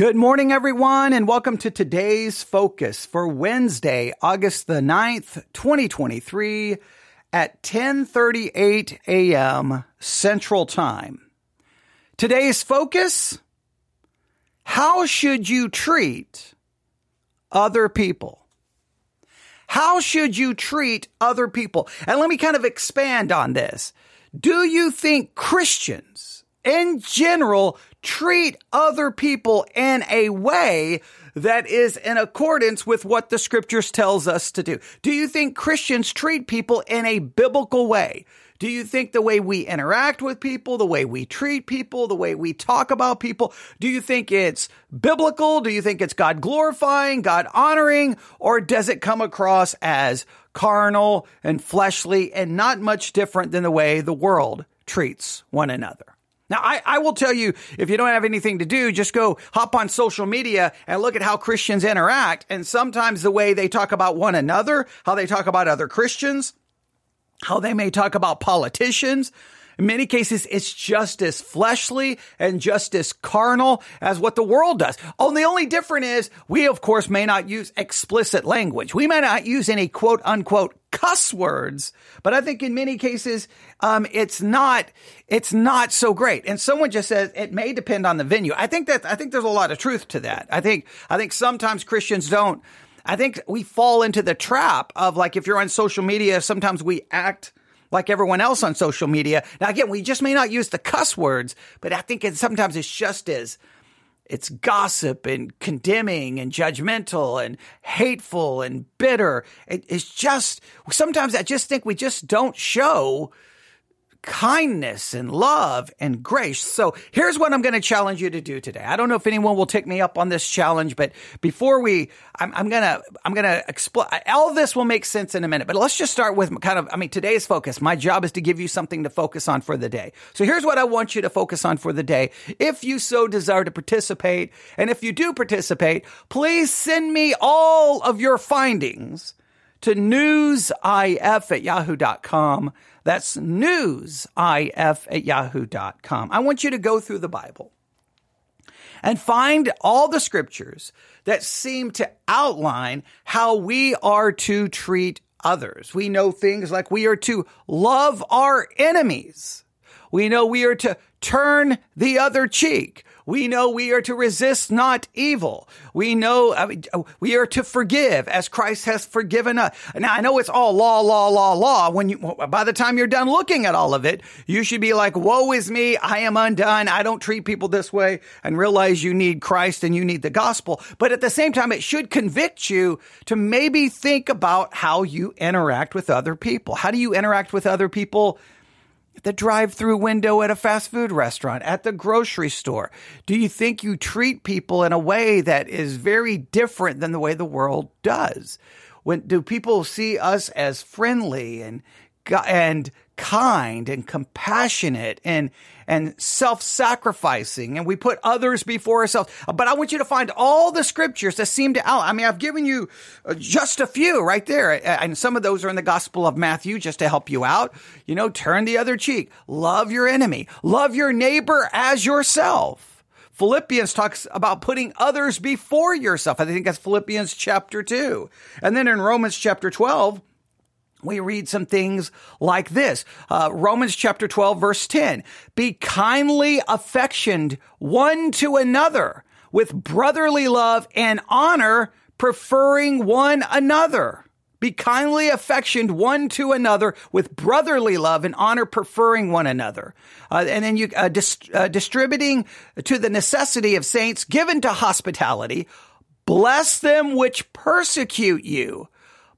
Good morning, everyone, and welcome to today's focus for Wednesday, August the 9th, 2023 at 1038 a.m. Central Time. Today's focus, how should you treat other people? How should you treat other people? And let me kind of expand on this. Do you think Christians in general treat other people in a way that is in accordance with what the scriptures tells us to do? Do you think Christians treat people in a biblical way? Do you think the way we interact with people, the way we treat people, the way we talk about people, do you think it's biblical? Do you think it's God glorifying, God honoring, or does it come across as carnal and fleshly and not much different than the way the world treats one another? Now, I, I will tell you, if you don't have anything to do, just go hop on social media and look at how Christians interact. And sometimes the way they talk about one another, how they talk about other Christians, how they may talk about politicians. In many cases, it's just as fleshly and just as carnal as what the world does. Oh, the only difference is we, of course, may not use explicit language. We may not use any quote unquote cuss words, but I think in many cases, um, it's not, it's not so great. And someone just says it may depend on the venue. I think that, I think there's a lot of truth to that. I think, I think sometimes Christians don't, I think we fall into the trap of like, if you're on social media, sometimes we act like everyone else on social media. Now, again, we just may not use the cuss words, but I think it, sometimes it's just as, it's gossip and condemning and judgmental and hateful and bitter. It, it's just, sometimes I just think we just don't show kindness and love and grace. So here's what I'm going to challenge you to do today. I don't know if anyone will take me up on this challenge, but before we, I'm, I'm going to, I'm going to explore, all this will make sense in a minute, but let's just start with kind of, I mean, today's focus. My job is to give you something to focus on for the day. So here's what I want you to focus on for the day. If you so desire to participate, and if you do participate, please send me all of your findings to newsif at yahoo.com. That's newsif at yahoo.com. I want you to go through the Bible and find all the scriptures that seem to outline how we are to treat others. We know things like we are to love our enemies. We know we are to turn the other cheek. We know we are to resist not evil. We know I mean, we are to forgive as Christ has forgiven us. Now I know it's all law, law, law, law. When you, by the time you're done looking at all of it, you should be like, woe is me. I am undone. I don't treat people this way and realize you need Christ and you need the gospel. But at the same time, it should convict you to maybe think about how you interact with other people. How do you interact with other people? The drive through window at a fast food restaurant, at the grocery store? Do you think you treat people in a way that is very different than the way the world does? When do people see us as friendly and and kind and compassionate and and self-sacrificing and we put others before ourselves. But i want you to find all the scriptures that seem to i mean i've given you uh, just a few right there. And some of those are in the gospel of matthew just to help you out. You know turn the other cheek. Love your enemy. Love your neighbor as yourself. Philippians talks about putting others before yourself. I think that's Philippians chapter 2. And then in Romans chapter 12, we read some things like this. Uh, Romans chapter 12 verse 10. Be kindly affectioned one to another with brotherly love and honor, preferring one another. Be kindly affectioned one to another with brotherly love and honor, preferring one another. Uh, and then you uh, uh, distributing to the necessity of saints, given to hospitality. Bless them which persecute you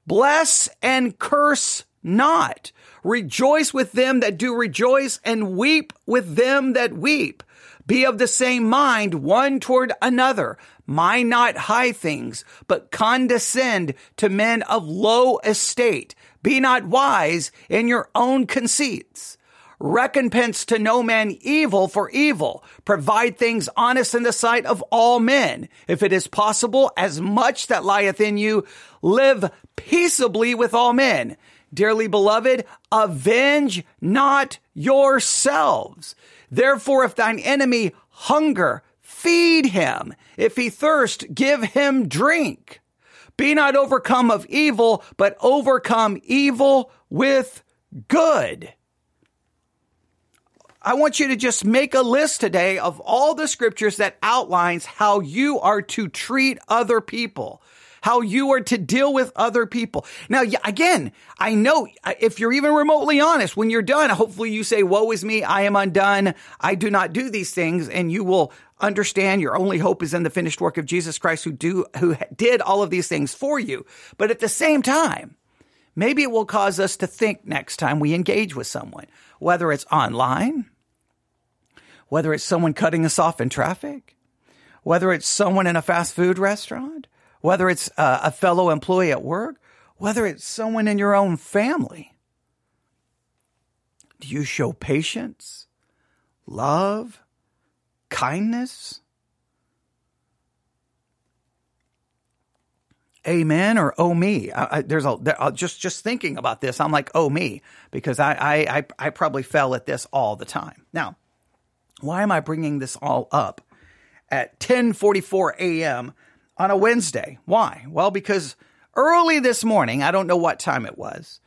Bless and curse not. Rejoice with them that do rejoice and weep with them that weep. Be of the same mind one toward another. Mind not high things, but condescend to men of low estate. Be not wise in your own conceits. Recompense to no man evil for evil. Provide things honest in the sight of all men. If it is possible, as much that lieth in you, live peaceably with all men. Dearly beloved, avenge not yourselves. Therefore, if thine enemy hunger, feed him. If he thirst, give him drink. Be not overcome of evil, but overcome evil with good. I want you to just make a list today of all the scriptures that outlines how you are to treat other people how you are to deal with other people. Now, again, I know if you're even remotely honest, when you're done, hopefully you say, woe is me. I am undone. I do not do these things. And you will understand your only hope is in the finished work of Jesus Christ who do, who did all of these things for you. But at the same time, maybe it will cause us to think next time we engage with someone, whether it's online, whether it's someone cutting us off in traffic, whether it's someone in a fast food restaurant, whether it's a, a fellow employee at work, whether it's someone in your own family. Do you show patience, love, kindness? Amen or oh me. I, I, there's a there, uh, just just thinking about this. I'm like oh me because I, I I probably fell at this all the time. Now, why am I bringing this all up at 10:44 a.m on a Wednesday. Why? Well, because early this morning, I don't know what time it was,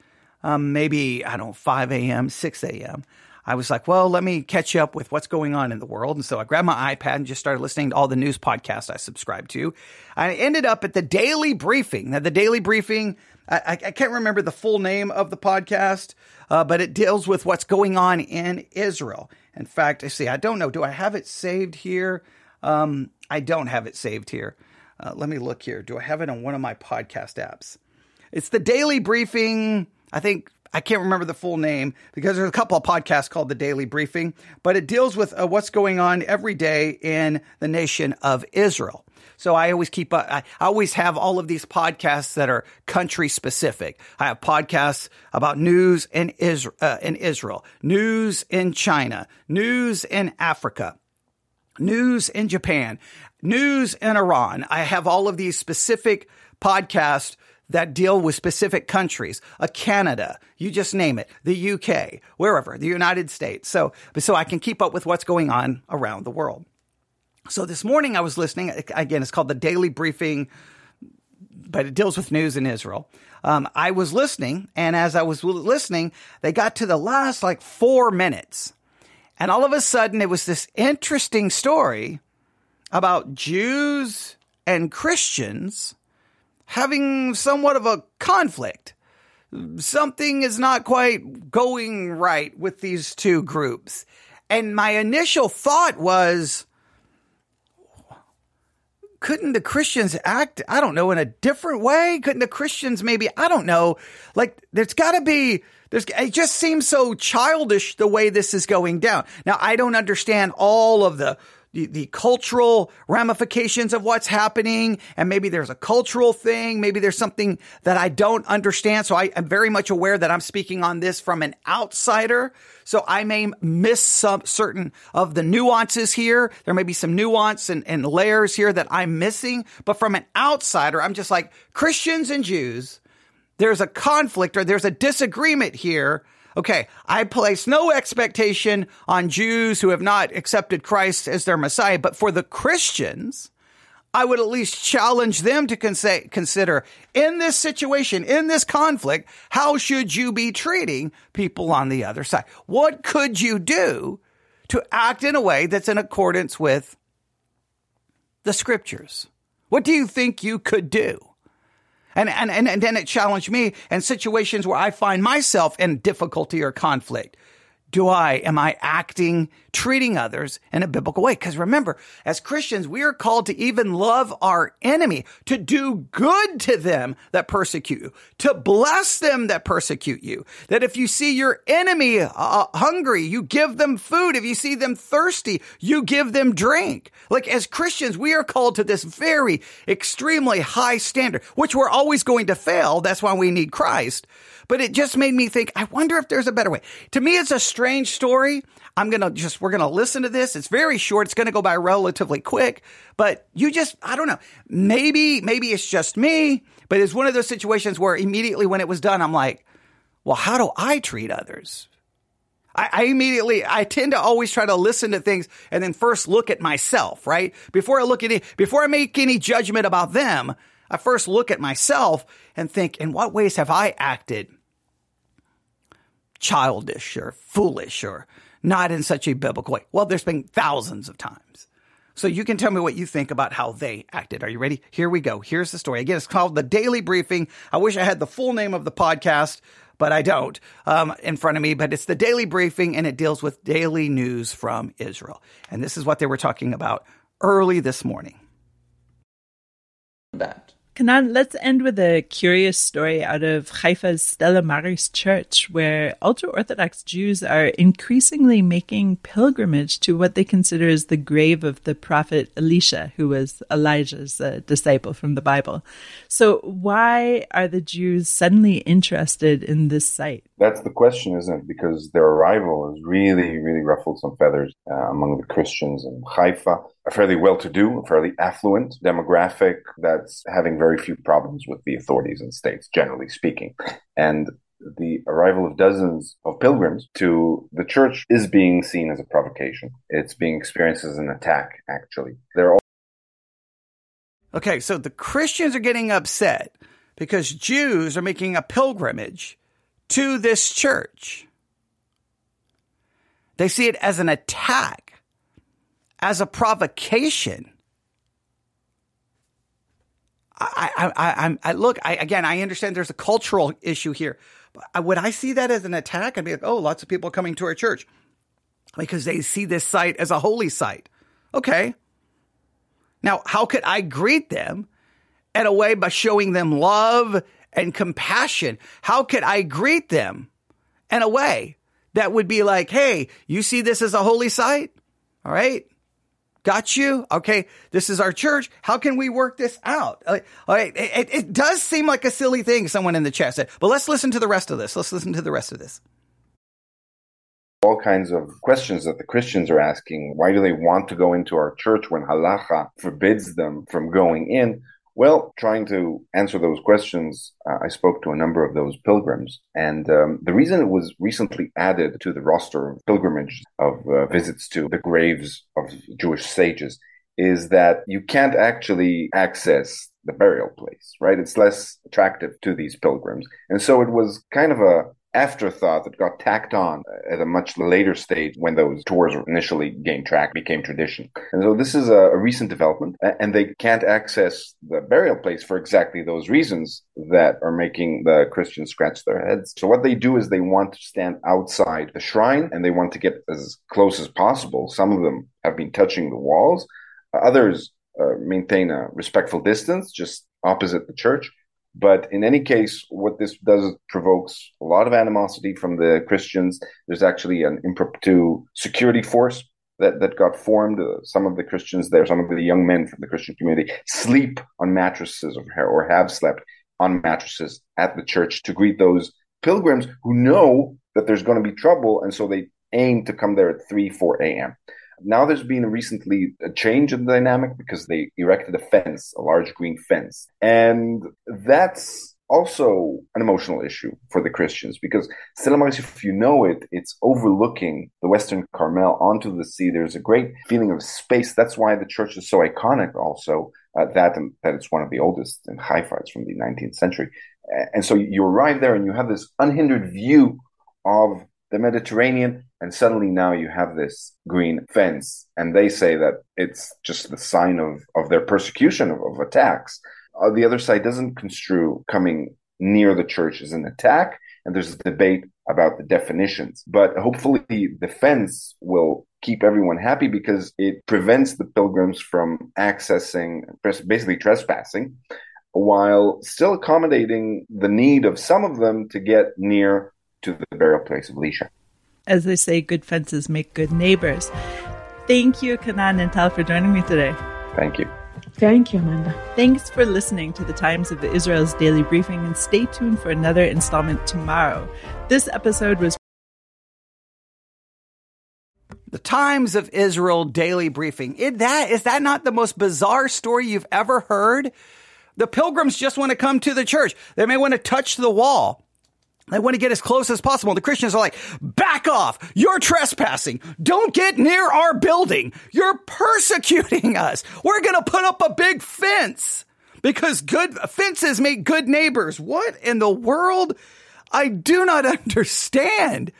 um, maybe, I don't know, 5 a.m., 6 a.m., I was like, well, let me catch up with what's going on in the world. And so I grabbed my iPad and just started listening to all the news podcasts I subscribe to. I ended up at the Daily Briefing. Now, the Daily Briefing, I, I can't remember the full name of the podcast, uh, but it deals with what's going on in Israel. In fact, I see, I don't know. Do I have it saved here? Um, I don't have it saved here. Uh, let me look here. Do I have it on one of my podcast apps? It's the Daily Briefing. I think I can't remember the full name because there's a couple of podcasts called the Daily Briefing, but it deals with uh, what's going on every day in the nation of Israel. So I always keep, uh, I always have all of these podcasts that are country specific. I have podcasts about news in Israel, uh, in Israel, news in China, news in Africa, news in Japan news in Iran. I have all of these specific podcasts that deal with specific countries, a Canada, you just name it, the UK, wherever, the United States. So, so I can keep up with what's going on around the world. So this morning I was listening, again, it's called the Daily Briefing, but it deals with news in Israel. Um, I was listening, and as I was listening, they got to the last like four minutes. And all of a sudden, it was this interesting story about Jews and Christians having somewhat of a conflict. Something is not quite going right with these two groups. And my initial thought was, couldn't the Christians act, I don't know, in a different way? Couldn't the Christians maybe, I don't know, like there's got to be, there's, it just seems so childish the way this is going down. Now, I don't understand all of the the, the cultural ramifications of what's happening. And maybe there's a cultural thing. Maybe there's something that I don't understand. So I am very much aware that I'm speaking on this from an outsider. So I may miss some certain of the nuances here. There may be some nuance and, and layers here that I'm missing. But from an outsider, I'm just like Christians and Jews. There's a conflict or there's a disagreement here Okay, I place no expectation on Jews who have not accepted Christ as their Messiah, but for the Christians, I would at least challenge them to consider in this situation, in this conflict, how should you be treating people on the other side? What could you do to act in a way that's in accordance with the scriptures? What do you think you could do? And, and, and, and then it challenged me in situations where I find myself in difficulty or conflict do I, am I acting, treating others in a biblical way? Because remember, as Christians, we are called to even love our enemy, to do good to them that persecute you, to bless them that persecute you. That if you see your enemy uh, hungry, you give them food. If you see them thirsty, you give them drink. Like as Christians, we are called to this very extremely high standard, which we're always going to fail. That's why we need Christ but it just made me think, I wonder if there's a better way. To me, it's a strange story. I'm going to just, we're going to listen to this. It's very short. It's going to go by relatively quick, but you just, I don't know. Maybe, maybe it's just me, but it's one of those situations where immediately when it was done, I'm like, well, how do I treat others? I, I, immediately, I tend to always try to listen to things and then first look at myself, right? Before I look at it, before I make any judgment about them, I first look at myself and think, in what ways have I acted childish or foolish or not in such a biblical way? Well, there's been thousands of times. So you can tell me what you think about how they acted. Are you ready? Here we go. Here's the story. Again, it's called The Daily Briefing. I wish I had the full name of the podcast, but I don't um, in front of me. But it's The Daily Briefing, and it deals with daily news from Israel. And this is what they were talking about early this morning. That Canaan, let's end with a curious story out of Haifa's Stella Maris Church, where ultra Orthodox Jews are increasingly making pilgrimage to what they consider as the grave of the prophet Elisha, who was Elijah's uh, disciple from the Bible. So, why are the Jews suddenly interested in this site? That's the question, isn't it? Because their arrival has really, really ruffled some feathers uh, among the Christians in Haifa a fairly well-to-do, fairly affluent demographic that's having very few problems with the authorities and states, generally speaking. And the arrival of dozens of pilgrims to the church is being seen as a provocation. It's being experienced as an attack, actually. They're all Okay, so the Christians are getting upset because Jews are making a pilgrimage to this church. They see it as an attack as a provocation. I, I, I, I look, I, again, I understand there's a cultural issue here. But would I see that as an attack? I'd be like, oh, lots of people coming to our church because they see this site as a holy site. Okay. Now, how could I greet them in a way by showing them love and compassion? How could I greet them in a way that would be like, hey, you see this as a holy site? All right. Got you? Okay, this is our church. How can we work this out? All right, it, it does seem like a silly thing, someone in the chat said, but let's listen to the rest of this. Let's listen to the rest of this. All kinds of questions that the Christians are asking. Why do they want to go into our church when halacha forbids them from going in? Well, trying to answer those questions, uh, I spoke to a number of those pilgrims. And um, the reason it was recently added to the roster of pilgrimage of uh, visits to the graves of Jewish sages is that you can't actually access the burial place, right? It's less attractive to these pilgrims. And so it was kind of a afterthought that got tacked on at a much later stage when those tours initially gained track, became tradition. And so this is a, recent development, and they can't access the burial place for exactly those reasons that are making the Christians scratch their heads. So what they do is they want to stand outside the shrine and they want to get as close as possible. Some of them have been touching the walls. Others uh, maintain a respectful distance just opposite the church. But in any case, what this does provokes a lot of animosity from the Christians. There's actually an impromptu security force that, that got formed. Uh, some of the Christians there, some of the young men from the Christian community sleep on mattresses or, or have slept on mattresses at the church to greet those pilgrims who know that there's going to be trouble. And so they aim to come there at 3, 4 a.m. Now there's been recently a change in the dynamic because they erected a fence, a large green fence. And that's also an emotional issue for the Christians because Stella Maris, if you know it, it's overlooking the Western Carmel onto the sea. There's a great feeling of space. That's why the church is so iconic also. Uh, that and that it's one of the oldest in Haifa. It's from the 19th century. And so you arrive there and you have this unhindered view of the Mediterranean, and suddenly now you have this green fence, and they say that it's just the sign of, of their persecution of, of attacks. Uh, the other side doesn't construe coming near the church as an attack, and there's a debate about the definitions. But hopefully, the fence will keep everyone happy because it prevents the pilgrims from accessing, basically trespassing, while still accommodating the need of some of them to get near to the burial place of Elisha. As they say, good fences make good neighbors. Thank you, Canaan and Tal, for joining me today. Thank you. Thank you, Amanda. Thanks for listening to the Times of Israel's daily briefing, and stay tuned for another installment tomorrow. This episode was. The Times of Israel daily briefing. Is that, is that not the most bizarre story you've ever heard? The pilgrims just want to come to the church. They may want to touch the wall. They want to get as close as possible. The Christians are like, back off. You're trespassing. Don't get near our building. You're persecuting us. We're going to put up a big fence because good fences make good neighbors. What in the world? I do not understand.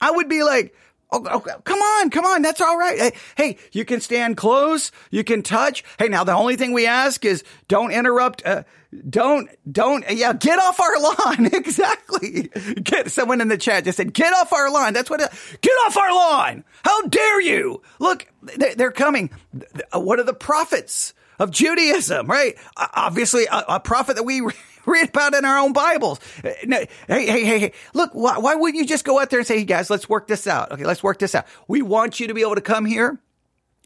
I would be like, Oh, oh, come on, come on. That's all right. Hey, you can stand close. You can touch. Hey, now the only thing we ask is don't interrupt. Uh, don't, don't, yeah, get off our lawn. exactly. Get someone in the chat just said, get off our lawn. That's what, it, get off our lawn. How dare you? Look, they're coming. What are the prophets of Judaism, right? Obviously, a, a prophet that we read about in our own Bibles. Uh, hey, hey, hey, hey, look, why, why wouldn't you just go out there and say, hey guys, let's work this out. Okay, let's work this out. We want you to be able to come here.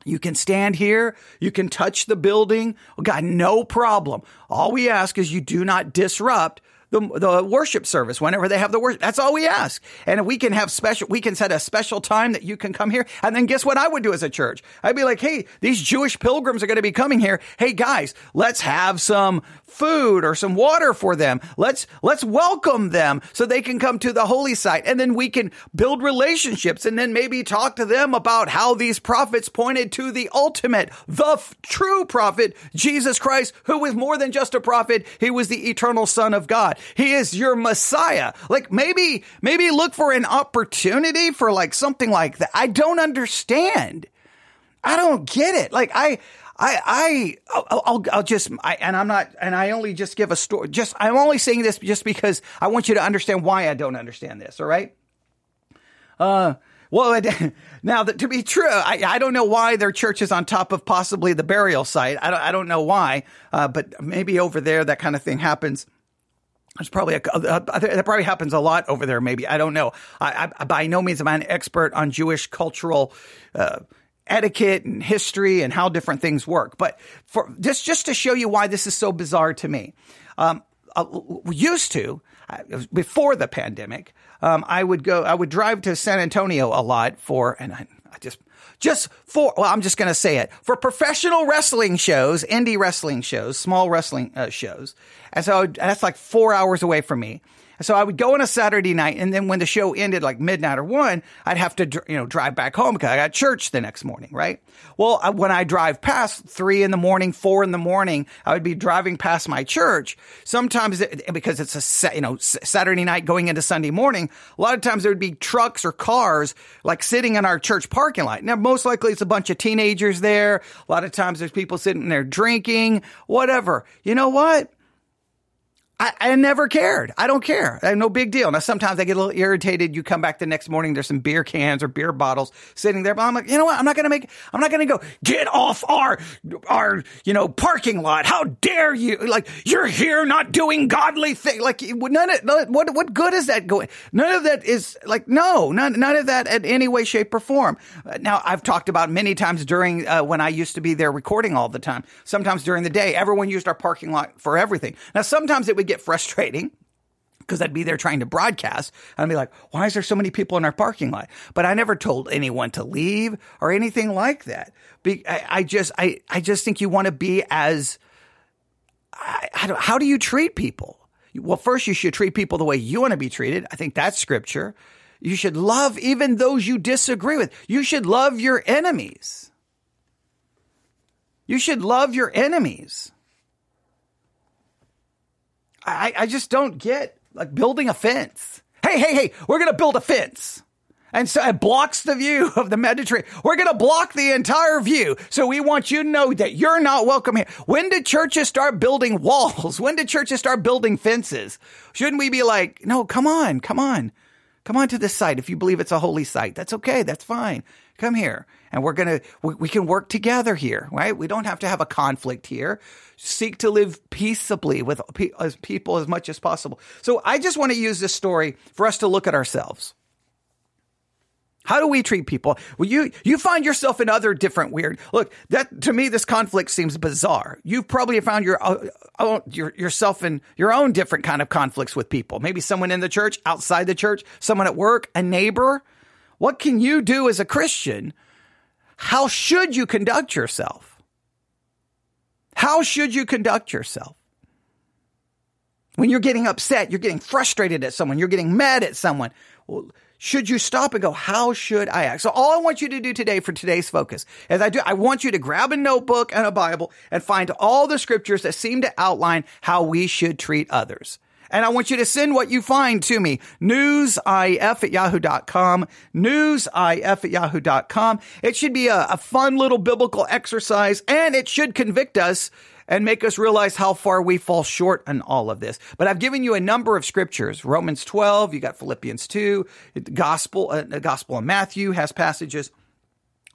You can stand here. You can touch the building. Oh, we got no problem. All we ask is you do not disrupt the, the worship service whenever they have the worship. That's all we ask. And we can have special, we can set a special time that you can come here. And then guess what I would do as a church? I'd be like, Hey, these Jewish pilgrims are going to be coming here. Hey guys, let's have some food or some water for them. Let's, let's welcome them so they can come to the holy site. And then we can build relationships and then maybe talk to them about how these prophets pointed to the ultimate, the f- true prophet, Jesus Christ, who was more than just a prophet. He was the eternal son of God. He is your Messiah. Like maybe, maybe look for an opportunity for like something like that. I don't understand. I don't get it. Like I, I, I, I'll, I'll, just, I, and I'm not, and I only just give a story. Just, I'm only saying this just because I want you to understand why I don't understand this. All right. Uh, well, now that to be true, I, I don't know why their church is on top of possibly the burial site. I don't, I don't know why, uh, but maybe over there that kind of thing happens. There's probably a, that probably happens a lot over there. Maybe I don't know. I, I by no means am I an expert on Jewish cultural uh, etiquette and history and how different things work. But for just just to show you why this is so bizarre to me, um, uh, used to before the pandemic, um, I would go. I would drive to San Antonio a lot for, and I, Just just for, well, I'm just going to say it for professional wrestling shows, indie wrestling shows, small wrestling uh, shows. And so that's like four hours away from me. So I would go on a Saturday night, and then when the show ended, like midnight or one, I'd have to, you know, drive back home because I got church the next morning, right? Well, when I drive past three in the morning, four in the morning, I would be driving past my church. Sometimes, it, because it's a you know Saturday night going into Sunday morning, a lot of times there would be trucks or cars like sitting in our church parking lot. Now, most likely it's a bunch of teenagers there. A lot of times there's people sitting there drinking, whatever. You know what? I, I, never cared. I don't care. I have no big deal. Now, sometimes I get a little irritated. You come back the next morning, there's some beer cans or beer bottles sitting there. But I'm like, you know what? I'm not going to make, I'm not going to go, get off our, our, you know, parking lot. How dare you? Like, you're here not doing godly things. Like, none of, what, what good is that going? None of that is like, no, none, none of that in any way, shape, or form. Now, I've talked about many times during, uh, when I used to be there recording all the time. Sometimes during the day, everyone used our parking lot for everything. Now, sometimes it would get frustrating because I'd be there trying to broadcast. I'd be like, why is there so many people in our parking lot? But I never told anyone to leave or anything like that. I, just, I, I just think you want to be as, I, how do you treat people? Well, first you should treat people the way you want to be treated. I think that's scripture. You should love even those you disagree with. You should love your enemies. You should love your enemies. I, I just don't get like building a fence. Hey, hey, hey, we're going to build a fence. And so it blocks the view of the Mediterranean. We're going to block the entire view. So we want you to know that you're not welcome here. When did churches start building walls? When did churches start building fences? Shouldn't we be like, no, come on, come on. Come on to this site if you believe it's a holy site. That's okay. That's fine. Come here. And we're going to, we, we, can work together here, right? We don't have to have a conflict here. Seek to live peaceably with as people as much as possible. So I just want to use this story for us to look at ourselves. How do we treat people? Well, you, you find yourself in other different weird. Look, that to me, this conflict seems bizarre. You've probably found your, uh, uh, your, yourself in your own different kind of conflicts with people. Maybe someone in the church, outside the church, someone at work, a neighbor. What can you do as a Christian? How should you conduct yourself? How should you conduct yourself? When you're getting upset, you're getting frustrated at someone, you're getting mad at someone. Well, should you stop and go, how should I act? So all I want you to do today for today's focus is I do, I want you to grab a notebook and a Bible and find all the scriptures that seem to outline how we should treat others. And I want you to send what you find to me. Newsif at yahoo.com. Newsif at yahoo.com. It should be a, a fun little biblical exercise and it should convict us and make us realize how far we fall short in all of this. But I've given you a number of scriptures. Romans 12, you got Philippians 2, the gospel, uh, gospel of Matthew has passages.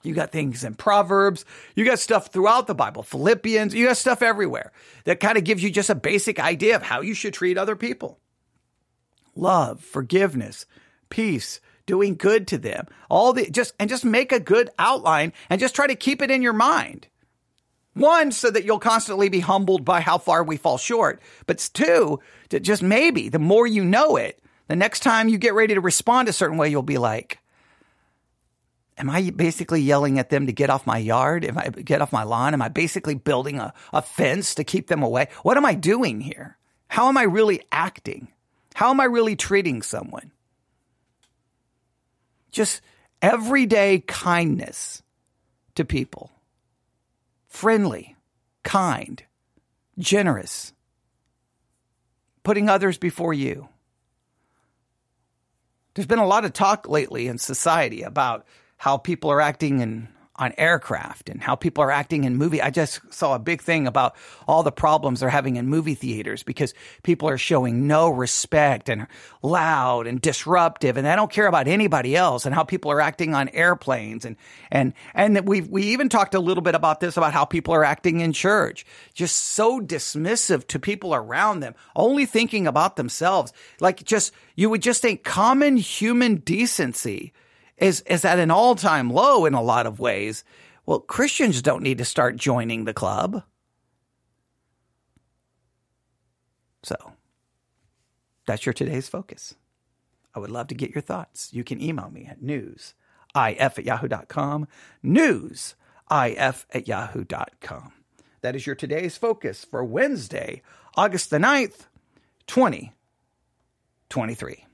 You got things in Proverbs. You got stuff throughout the Bible, Philippians. You got stuff everywhere that kind of gives you just a basic idea of how you should treat other people. Love, forgiveness, peace, doing good to them. All the just and just make a good outline and just try to keep it in your mind. One, so that you'll constantly be humbled by how far we fall short. But two, to just maybe the more you know it, the next time you get ready to respond a certain way, you'll be like, Am I basically yelling at them to get off my yard? Am I get off my lawn? Am I basically building a, a fence to keep them away? What am I doing here? How am I really acting? How am I really treating someone? Just everyday kindness to people. Friendly, kind, generous, putting others before you. There's been a lot of talk lately in society about how people are acting in on aircraft and how people are acting in movie. I just saw a big thing about all the problems they're having in movie theaters because people are showing no respect and loud and disruptive and they don't care about anybody else and how people are acting on airplanes and and and we we even talked a little bit about this about how people are acting in church. Just so dismissive to people around them, only thinking about themselves. Like just you would just think common human decency is, is at an all time low in a lot of ways. Well, Christians don't need to start joining the club. So that's your today's focus. I would love to get your thoughts. You can email me at newsif at yahoo.com, newsif at yahoo.com. That is your today's focus for Wednesday, August the 9th, 2023.